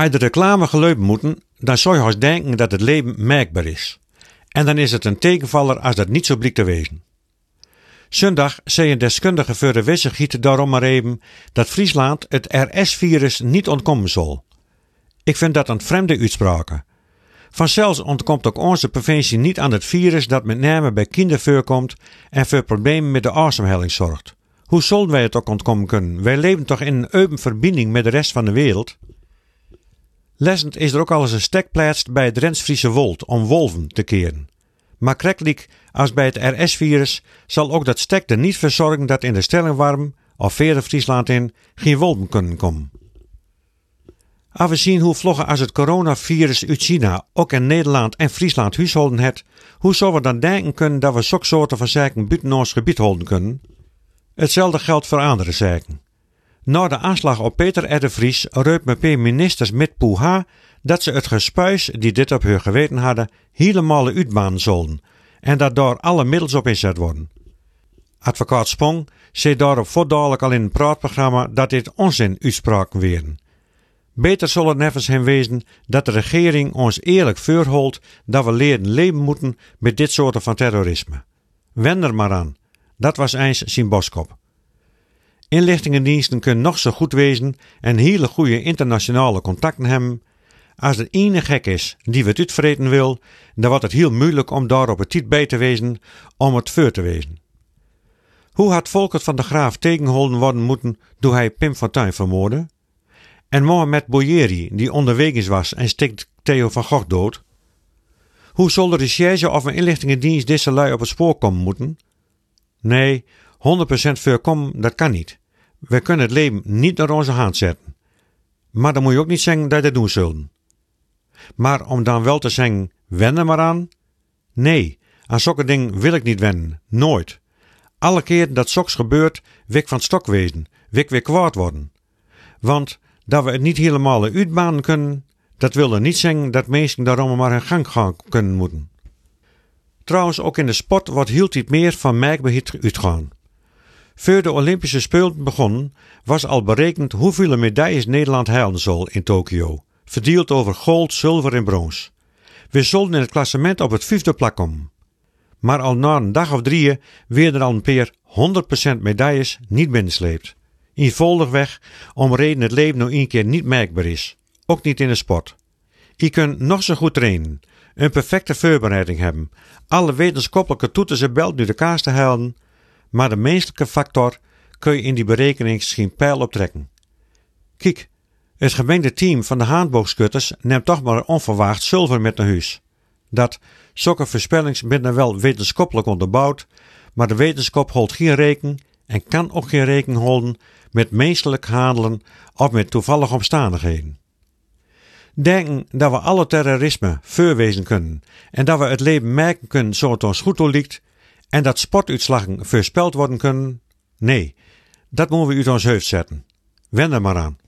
Als de reclame gelopen moeten, dan zou je haast denken dat het leven merkbaar is. En dan is het een tegenvaller als dat niet zo blijkt te wezen. Zondag zei een deskundige voor de wisselgieten daarom maar even dat Friesland het RS-virus niet ontkomen zal. Ik vind dat een vreemde uitspraak. Vanzelfs ontkomt ook onze provincie niet aan het virus dat met name bij kinderen voorkomt en voor problemen met de ademhaling zorgt. Hoe zullen wij het ook ontkomen kunnen? Wij leven toch in een open verbinding met de rest van de wereld? Lessend is er ook al eens een stek plaatst bij het Rensfriese Wold om wolven te keren. Maar krekelijk als bij het RS-virus zal ook dat stek er niet voor zorgen dat in de stellingwarm of verder Friesland in geen wolven kunnen komen. Als we zien hoe vloggen als het coronavirus uit China ook in Nederland en Friesland huishouden het, hoe zullen we dan denken kunnen dat we zulke soorten van zaken buiten ons gebied houden kunnen? Hetzelfde geldt voor andere zaken. Na de aanslag op Peter R. de Vries reupt me ministers met Poeha dat ze het gespuis die dit op hun geweten hadden helemaal uitbanen zullen en dat daar alle middels op inzet worden. Advocaat Spong zei daarop voorduidelijk al in een praatprogramma dat dit onzin uitspraken werden. Beter zal het nevens hem wezen dat de regering ons eerlijk voorholt dat we leren leven moeten met dit soort van terrorisme. Wend er maar aan. Dat was eens zijn boskop. Inlichtingendiensten kunnen nog zo goed wezen en hele goede internationale contacten hebben. Als er ene gek is die het uitvreten wil, dan wordt het heel moeilijk om daar op het tijd bij te wezen om het voor te wezen. Hoe had Volkert van de Graaf tegenholden worden moeten toen hij Pim Fortuyn vermoordde? En Mohamed Bouyeri, die onderwegens was en stikt Theo van Gogh dood? Hoe zal de recherche of een inlichtingendienst deze lui op het spoor komen moeten? Nee, 100% voorkomen, dat kan niet. We kunnen het leven niet naar onze hand zetten. Maar dan moet je ook niet zeggen dat je dat doen zullen. Maar om dan wel te zeggen, wennen maar aan? Nee, aan zulke dingen wil ik niet wennen. Nooit. Alle keer dat zoks gebeurt, wik van stok wezen, wik weer kwaad worden. Want dat we het niet helemaal uitbanen kunnen, dat wil niet zeggen dat mensen daarom maar hun gang gaan kunnen moeten. Trouwens, ook in de sport wordt heel iets meer van merkbaarheid uitgaan. Voor de Olympische Spelen begonnen, was al berekend hoeveel medailles Nederland halen zal in Tokio, verdeeld over goud, zilver en brons. We zullen in het klassement op het vijfde plak komen. Maar al na een dag of drieën werden er al een peer 100% medailles niet binnensleept. Eenvoudigweg om reden het leven nog een keer niet merkbaar is. Ook niet in de sport. Je kunt nog zo goed trainen, een perfecte voorbereiding hebben, alle wetenschappelijke toeters en belt nu de kaas te halen, maar de menselijke factor kun je in die berekening geen pijl op trekken. Kijk, het gemengde team van de haanboogschutters neemt toch maar onverwacht zilver met naar huis. Dat, zulke voorspellings binnen wel wetenschappelijk onderbouwd, maar de wetenschap houdt geen rekening en kan ook geen rekening houden met menselijk handelen of met toevallige omstandigheden. Denken dat we alle terrorisme voorwezen kunnen en dat we het leven merken kunnen zo het ons goed en dat sportuitslagen voorspeld worden kunnen? Nee, dat moeten we uit ons hoofd zetten. Wend er maar aan.